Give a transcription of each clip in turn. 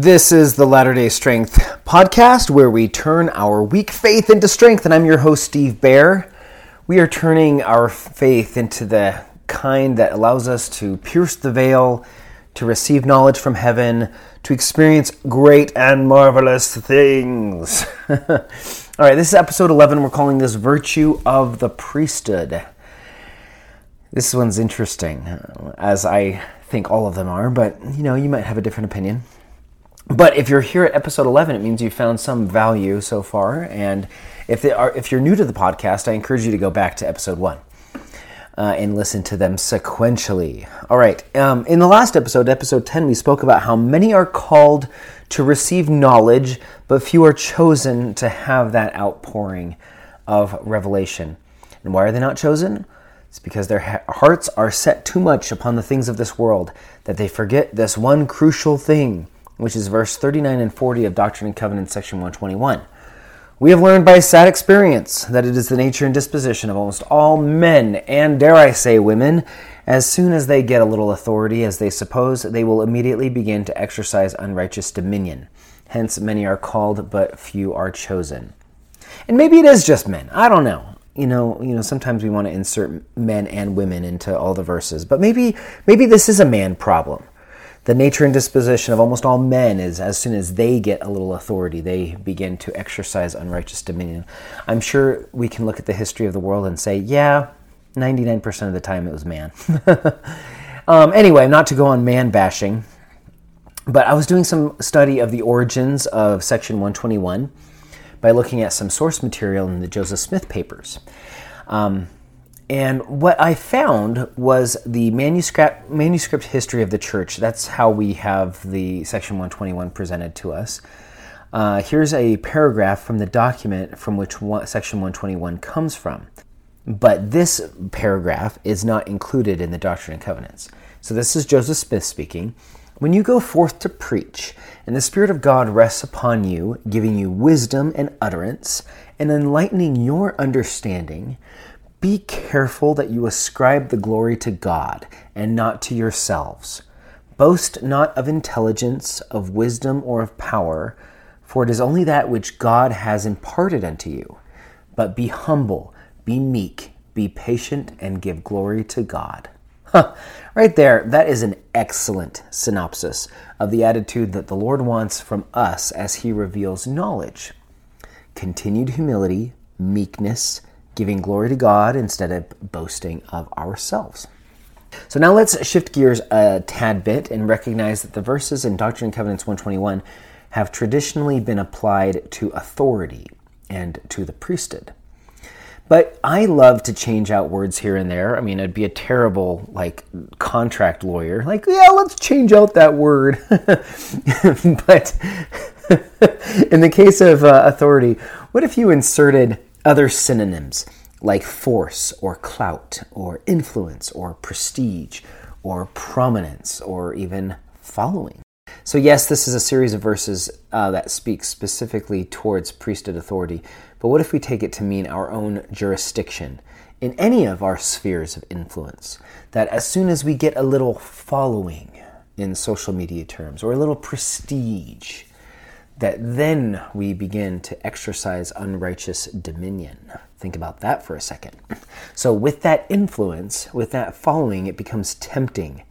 This is the Latter day Strength podcast where we turn our weak faith into strength. And I'm your host, Steve Bear. We are turning our faith into the kind that allows us to pierce the veil, to receive knowledge from heaven, to experience great and marvelous things. All right, this is episode 11. We're calling this Virtue of the Priesthood. This one's interesting, as I think all of them are, but you know, you might have a different opinion. But if you're here at episode 11, it means you found some value so far. And if, are, if you're new to the podcast, I encourage you to go back to episode one uh, and listen to them sequentially. All right. Um, in the last episode, episode 10, we spoke about how many are called to receive knowledge, but few are chosen to have that outpouring of revelation. And why are they not chosen? It's because their hearts are set too much upon the things of this world that they forget this one crucial thing which is verse 39 and 40 of Doctrine and Covenants, section 121. We have learned by sad experience that it is the nature and disposition of almost all men, and dare I say women, as soon as they get a little authority, as they suppose, they will immediately begin to exercise unrighteous dominion. Hence, many are called, but few are chosen. And maybe it is just men. I don't know. You know, you know. Sometimes we want to insert men and women into all the verses, but maybe, maybe this is a man problem. The nature and disposition of almost all men is as soon as they get a little authority, they begin to exercise unrighteous dominion. I'm sure we can look at the history of the world and say, yeah, 99% of the time it was man. um, anyway, not to go on man bashing, but I was doing some study of the origins of Section 121 by looking at some source material in the Joseph Smith papers. Um, and what I found was the manuscript, manuscript history of the church. That's how we have the Section 121 presented to us. Uh, here's a paragraph from the document from which one, Section 121 comes from. But this paragraph is not included in the Doctrine and Covenants. So this is Joseph Smith speaking. When you go forth to preach, and the Spirit of God rests upon you, giving you wisdom and utterance, and enlightening your understanding, be careful that you ascribe the glory to God and not to yourselves. Boast not of intelligence, of wisdom, or of power, for it is only that which God has imparted unto you. But be humble, be meek, be patient, and give glory to God. Huh. Right there, that is an excellent synopsis of the attitude that the Lord wants from us as He reveals knowledge. Continued humility, meekness, giving glory to God instead of boasting of ourselves. So now let's shift gears a tad bit and recognize that the verses in Doctrine and Covenants 121 have traditionally been applied to authority and to the priesthood. But I love to change out words here and there. I mean, it'd be a terrible like contract lawyer. Like, yeah, let's change out that word. but in the case of uh, authority, what if you inserted other synonyms like force or clout or influence or prestige or prominence or even following. So, yes, this is a series of verses uh, that speaks specifically towards priesthood authority, but what if we take it to mean our own jurisdiction in any of our spheres of influence? That as soon as we get a little following in social media terms or a little prestige, that then we begin to exercise unrighteous dominion. Think about that for a second. So, with that influence, with that following, it becomes tempting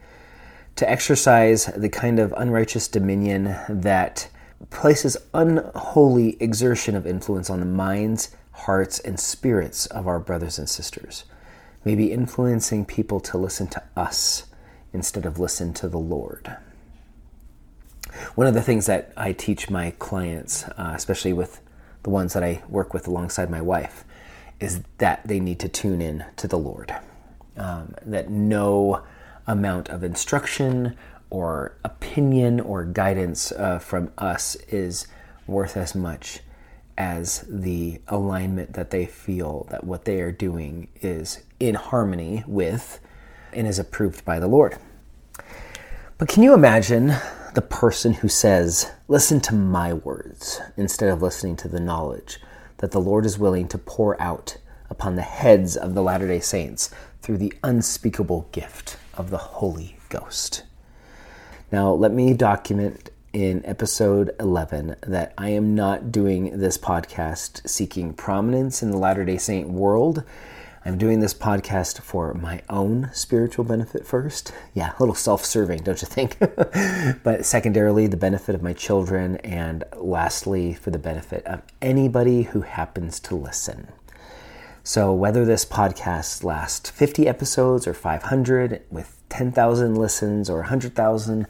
to exercise the kind of unrighteous dominion that places unholy exertion of influence on the minds, hearts, and spirits of our brothers and sisters. Maybe influencing people to listen to us instead of listen to the Lord. One of the things that I teach my clients, uh, especially with the ones that I work with alongside my wife, is that they need to tune in to the Lord. Um, that no amount of instruction or opinion or guidance uh, from us is worth as much as the alignment that they feel that what they are doing is in harmony with and is approved by the Lord. But can you imagine the person who says, Listen to my words, instead of listening to the knowledge that the Lord is willing to pour out upon the heads of the Latter day Saints through the unspeakable gift of the Holy Ghost. Now, let me document in episode 11 that I am not doing this podcast seeking prominence in the Latter day Saint world. I'm doing this podcast for my own spiritual benefit first. Yeah, a little self serving, don't you think? but secondarily, the benefit of my children, and lastly, for the benefit of anybody who happens to listen. So, whether this podcast lasts 50 episodes or 500 with 10,000 listens or 100,000,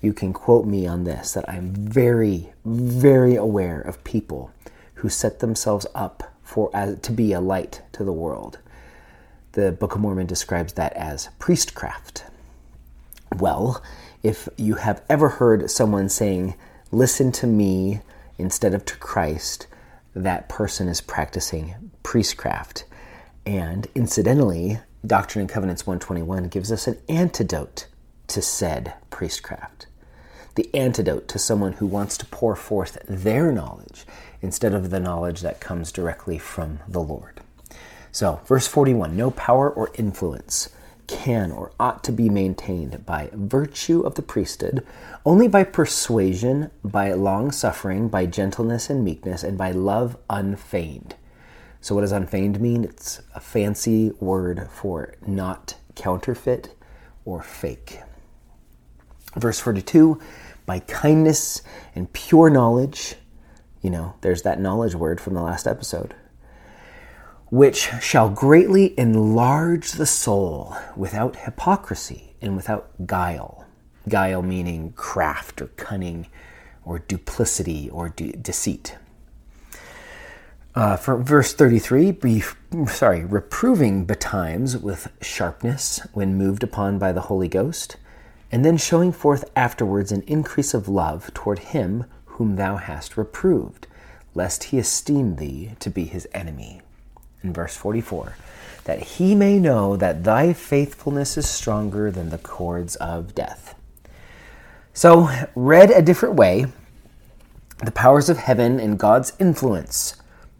you can quote me on this that I'm very, very aware of people who set themselves up for as, to be a light to the world. The Book of Mormon describes that as priestcraft. Well, if you have ever heard someone saying, listen to me instead of to Christ, that person is practicing priestcraft. And incidentally, Doctrine and Covenants 121 gives us an antidote to said priestcraft. The antidote to someone who wants to pour forth their knowledge instead of the knowledge that comes directly from the Lord. So, verse 41 no power or influence can or ought to be maintained by virtue of the priesthood, only by persuasion, by long suffering, by gentleness and meekness, and by love unfeigned. So, what does unfeigned mean? It's a fancy word for not counterfeit or fake. Verse 42 by kindness and pure knowledge. You know, there's that knowledge word from the last episode which shall greatly enlarge the soul without hypocrisy and without guile. Guile meaning craft or cunning or duplicity or de- deceit. Uh, for verse 33, be, sorry, reproving betimes with sharpness when moved upon by the Holy Ghost, and then showing forth afterwards an increase of love toward him whom thou hast reproved, lest he esteem thee to be his enemy in verse 44 that he may know that thy faithfulness is stronger than the cords of death. So, read a different way, the powers of heaven and God's influence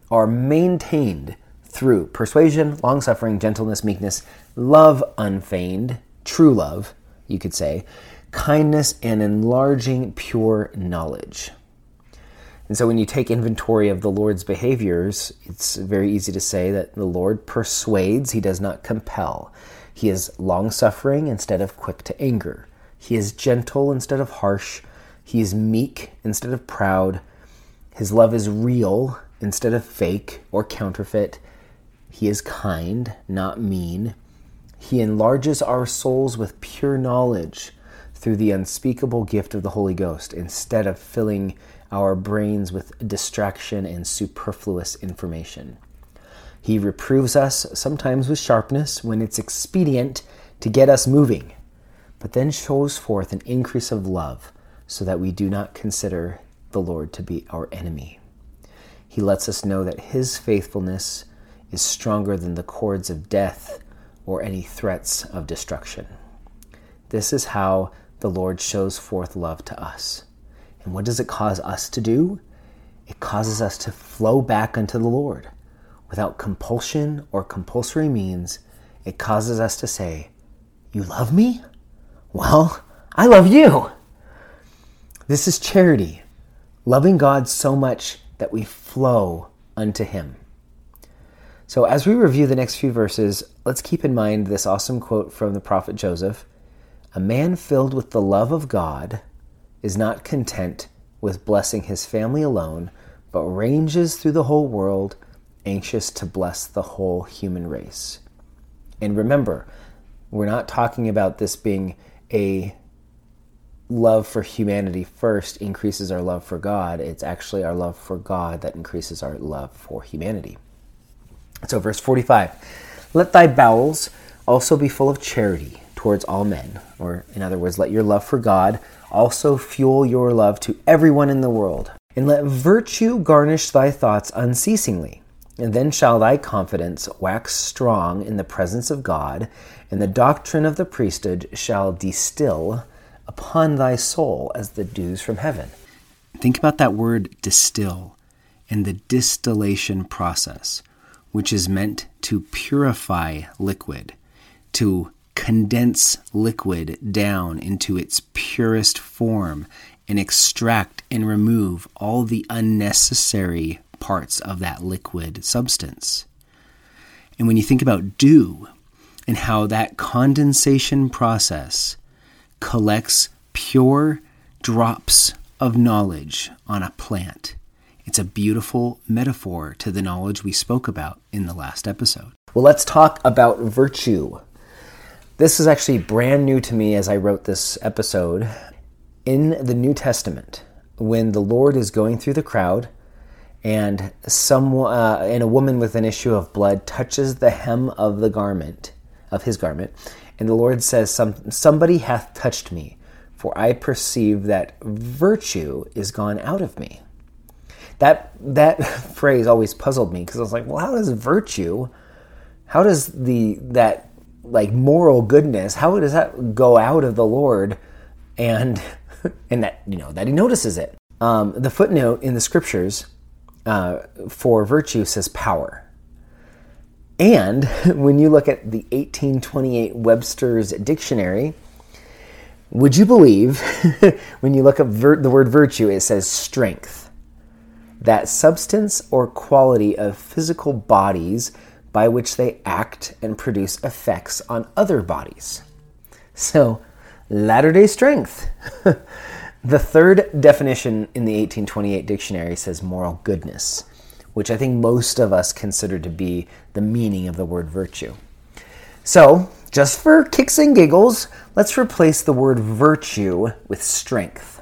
are maintained through persuasion, long suffering, gentleness, meekness, love unfeigned, true love, you could say, kindness, and enlarging pure knowledge. And so when you take inventory of the Lord's behaviors, it's very easy to say that the Lord persuades, he does not compel. He is long suffering instead of quick to anger. He is gentle instead of harsh. He is meek instead of proud. His love is real instead of fake or counterfeit. He is kind, not mean. He enlarges our souls with pure knowledge through the unspeakable gift of the Holy Ghost instead of filling our brains with distraction and superfluous information. He reproves us sometimes with sharpness when it's expedient to get us moving, but then shows forth an increase of love so that we do not consider the Lord to be our enemy. He lets us know that His faithfulness is stronger than the cords of death or any threats of destruction. This is how the Lord shows forth love to us. And what does it cause us to do? It causes us to flow back unto the Lord. Without compulsion or compulsory means, it causes us to say, You love me? Well, I love you. This is charity, loving God so much that we flow unto Him. So, as we review the next few verses, let's keep in mind this awesome quote from the prophet Joseph A man filled with the love of God is not content with blessing his family alone, but ranges through the whole world, anxious to bless the whole human race. And remember, we're not talking about this being a love for humanity first increases our love for God. It's actually our love for God that increases our love for humanity. So, verse 45 Let thy bowels also be full of charity towards all men. Or, in other words, let your love for God also fuel your love to everyone in the world. And let virtue garnish thy thoughts unceasingly. And then shall thy confidence wax strong in the presence of God, and the doctrine of the priesthood shall distill upon thy soul as the dews from heaven. Think about that word distill and the distillation process, which is meant to purify liquid, to condense liquid down into its purest form and extract and remove all the unnecessary parts of that liquid substance. And when you think about dew and how that condensation process collects pure drops of knowledge on a plant, it's a beautiful metaphor to the knowledge we spoke about in the last episode. Well, let's talk about virtue. This is actually brand new to me as I wrote this episode. In the New Testament, when the Lord is going through the crowd and some uh, and a woman with an issue of blood touches the hem of the garment of his garment, and the Lord says, some, "Somebody hath touched me, for I perceive that virtue is gone out of me." That that phrase always puzzled me because I was like, "Well, how does virtue, how does the that like moral goodness, how does that go out of the Lord?" And and that you know that he notices it. Um, the footnote in the scriptures uh, for virtue says power. And when you look at the 1828 Webster's Dictionary, would you believe when you look up vir- the word virtue, it says strength, that substance or quality of physical bodies by which they act and produce effects on other bodies. So, latter day strength. The third definition in the 1828 dictionary says moral goodness, which I think most of us consider to be the meaning of the word virtue. So, just for kicks and giggles, let's replace the word virtue with strength.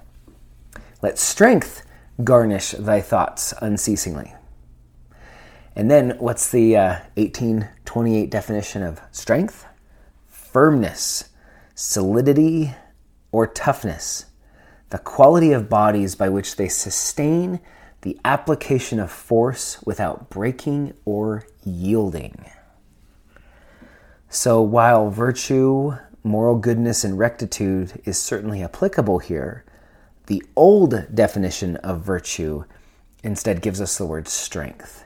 Let strength garnish thy thoughts unceasingly. And then, what's the uh, 1828 definition of strength? Firmness, solidity, or toughness the quality of bodies by which they sustain the application of force without breaking or yielding. So, while virtue, moral goodness, and rectitude is certainly applicable here, the old definition of virtue instead gives us the word strength,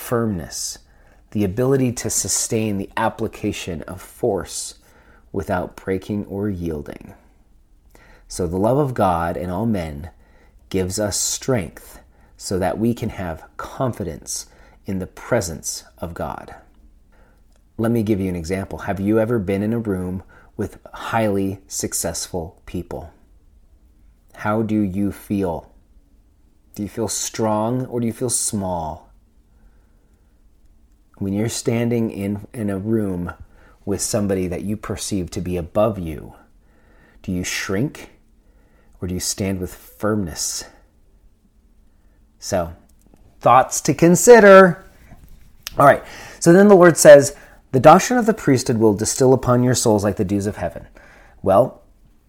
firmness, the ability to sustain the application of force without breaking or yielding. So the love of God and all men gives us strength so that we can have confidence in the presence of God. Let me give you an example. Have you ever been in a room with highly successful people? How do you feel? Do you feel strong or do you feel small? When you're standing in, in a room with somebody that you perceive to be above you, do you shrink or do you stand with firmness? So, thoughts to consider. All right, so then the Lord says, The doctrine of the priesthood will distill upon your souls like the dews of heaven. Well,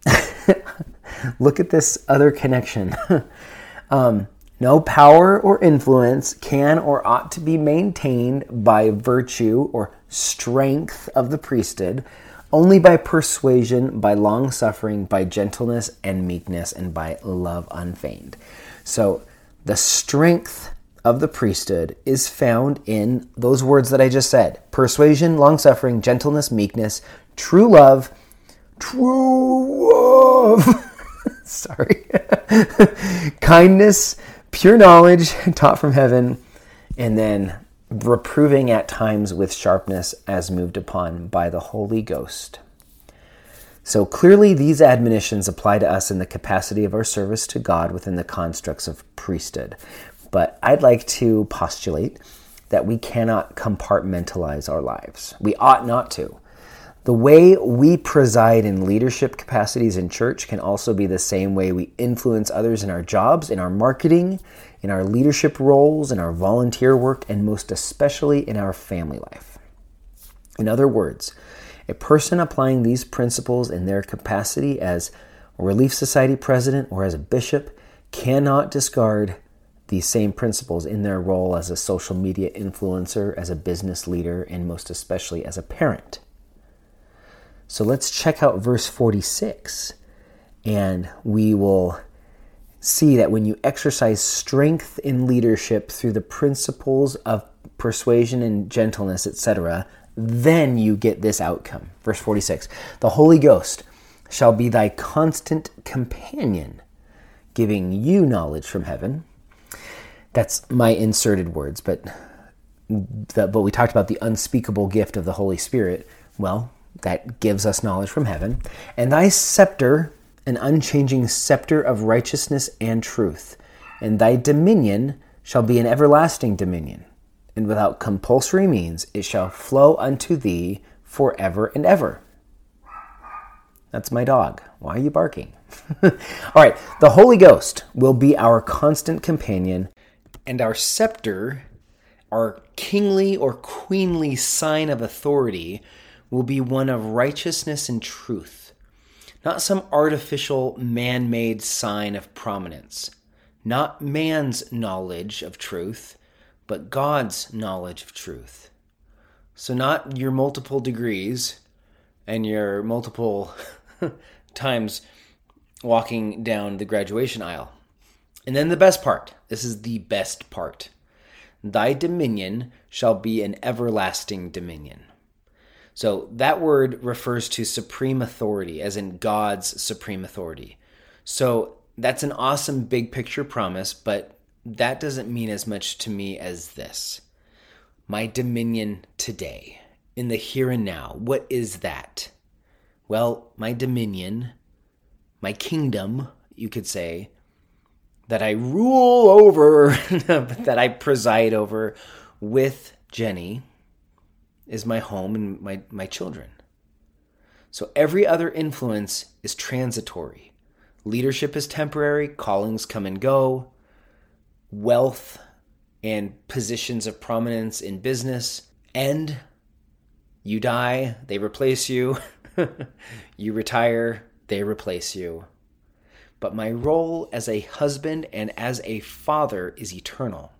look at this other connection. um, no power or influence can or ought to be maintained by virtue or strength of the priesthood only by persuasion, by long suffering, by gentleness and meekness, and by love unfeigned. So the strength of the priesthood is found in those words that I just said persuasion, long suffering, gentleness, meekness, true love, true love. Sorry. Kindness, pure knowledge taught from heaven, and then reproving at times with sharpness as moved upon by the Holy Ghost. So clearly, these admonitions apply to us in the capacity of our service to God within the constructs of priesthood. But I'd like to postulate that we cannot compartmentalize our lives. We ought not to. The way we preside in leadership capacities in church can also be the same way we influence others in our jobs, in our marketing, in our leadership roles, in our volunteer work, and most especially in our family life. In other words, a person applying these principles in their capacity as a Relief Society president or as a bishop cannot discard these same principles in their role as a social media influencer, as a business leader, and most especially as a parent. So let's check out verse 46, and we will see that when you exercise strength in leadership through the principles of persuasion and gentleness, etc., then you get this outcome. Verse 46 The Holy Ghost shall be thy constant companion, giving you knowledge from heaven. That's my inserted words, but the, but we talked about the unspeakable gift of the Holy Spirit. Well, that gives us knowledge from heaven. And thy scepter, an unchanging scepter of righteousness and truth, and thy dominion shall be an everlasting dominion and without compulsory means it shall flow unto thee forever and ever. That's my dog. Why are you barking? All right, the Holy Ghost will be our constant companion, and our scepter, our kingly or queenly sign of authority, will be one of righteousness and truth, not some artificial man made sign of prominence, not man's knowledge of truth but God's knowledge of truth. So, not your multiple degrees and your multiple times walking down the graduation aisle. And then the best part this is the best part. Thy dominion shall be an everlasting dominion. So that word refers to supreme authority, as in God's supreme authority. So that's an awesome big picture promise, but that doesn't mean as much to me as this. My dominion today, in the here and now, what is that? Well, my dominion, my kingdom, you could say, that I rule over, that I preside over with Jenny, is my home and my, my children. So every other influence is transitory. Leadership is temporary, callings come and go, wealth and positions of prominence in business end. You die, they replace you. you retire, they replace you. But my role as a husband and as a father is eternal.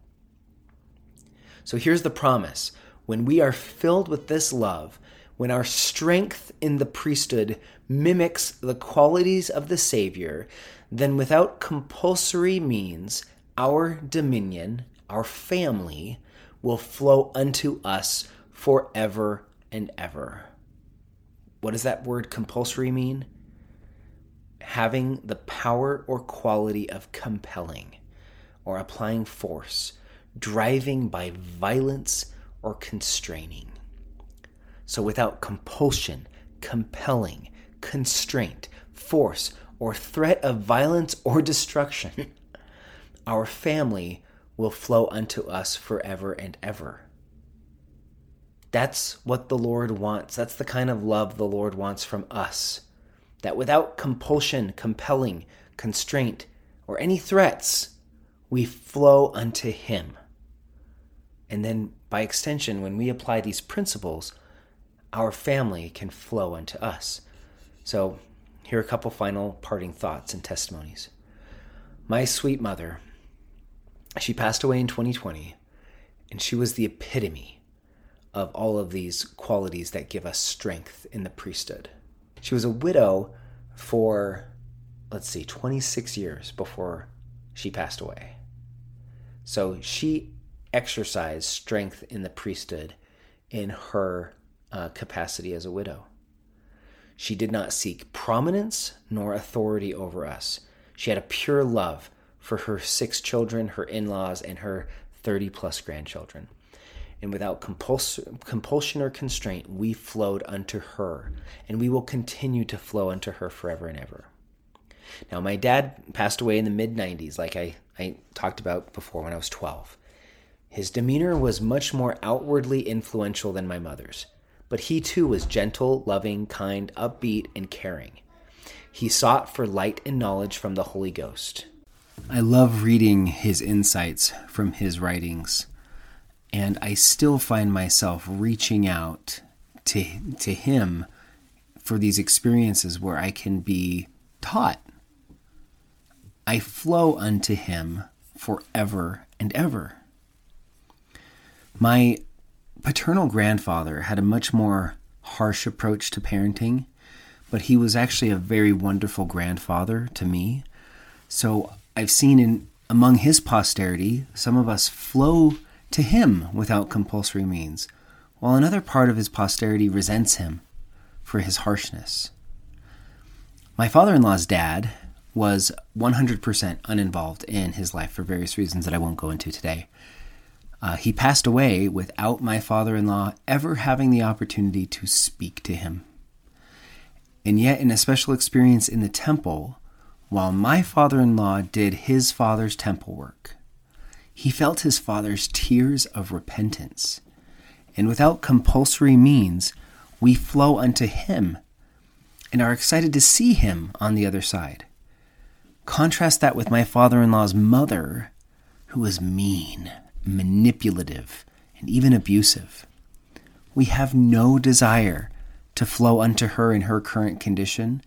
So here's the promise when we are filled with this love, when our strength in the priesthood mimics the qualities of the Savior, then without compulsory means, our dominion, our family, will flow unto us forever and ever. What does that word compulsory mean? Having the power or quality of compelling or applying force, driving by violence or constraining. So without compulsion, compelling, constraint, force, or threat of violence or destruction, our family will flow unto us forever and ever. That's what the Lord wants. That's the kind of love the Lord wants from us. That without compulsion, compelling, constraint, or any threats, we flow unto Him. And then, by extension, when we apply these principles, our family can flow unto us. So, here are a couple final parting thoughts and testimonies. My sweet mother, she passed away in 2020, and she was the epitome of all of these qualities that give us strength in the priesthood. She was a widow for, let's see, 26 years before she passed away. So she exercised strength in the priesthood in her uh, capacity as a widow. She did not seek prominence nor authority over us. She had a pure love for her six children, her in laws, and her 30 plus grandchildren. And without compuls- compulsion or constraint, we flowed unto her, and we will continue to flow unto her forever and ever. Now, my dad passed away in the mid 90s, like I, I talked about before when I was 12. His demeanor was much more outwardly influential than my mother's, but he too was gentle, loving, kind, upbeat, and caring. He sought for light and knowledge from the Holy Ghost. I love reading his insights from his writings, and I still find myself reaching out to, to him for these experiences where I can be taught. I flow unto him forever and ever. My paternal grandfather had a much more harsh approach to parenting, but he was actually a very wonderful grandfather to me. So I've seen in among his posterity, some of us flow to him without compulsory means. while another part of his posterity resents him for his harshness. My father in law's dad was 100% uninvolved in his life for various reasons that I won't go into today. Uh, he passed away without my father in law ever having the opportunity to speak to him. And yet, in a special experience in the temple, while my father in law did his father's temple work, he felt his father's tears of repentance. And without compulsory means, we flow unto him and are excited to see him on the other side. Contrast that with my father in law's mother, who was mean, manipulative, and even abusive. We have no desire to flow unto her in her current condition.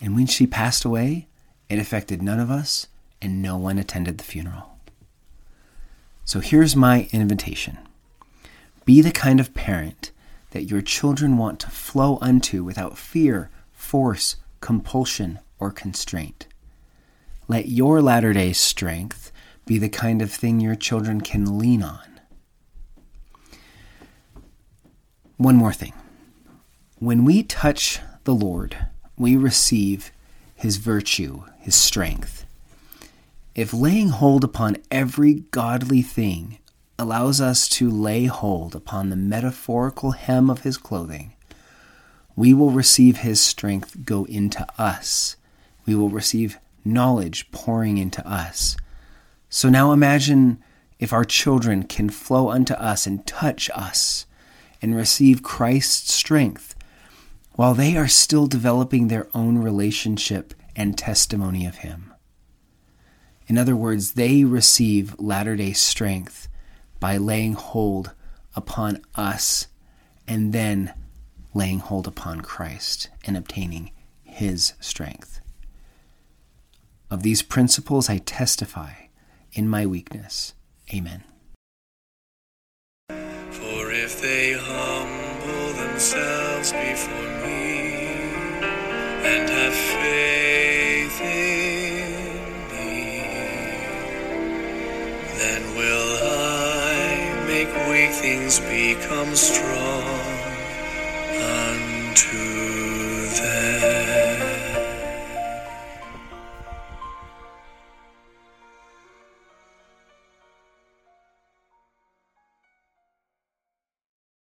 And when she passed away, it affected none of us, and no one attended the funeral. So here's my invitation be the kind of parent that your children want to flow unto without fear, force, compulsion, or constraint. Let your latter day strength be the kind of thing your children can lean on. One more thing. When we touch the Lord, we receive his virtue, his strength. If laying hold upon every godly thing allows us to lay hold upon the metaphorical hem of his clothing, we will receive his strength go into us. We will receive knowledge pouring into us. So now imagine if our children can flow unto us and touch us and receive Christ's strength while they are still developing their own relationship and testimony of Him. In other words, they receive latter day strength by laying hold upon us and then laying hold upon Christ and obtaining His strength. Of these principles I testify in my weakness. Amen. For if they humble themselves before me and have faith in me. Then will I make weak things become strong.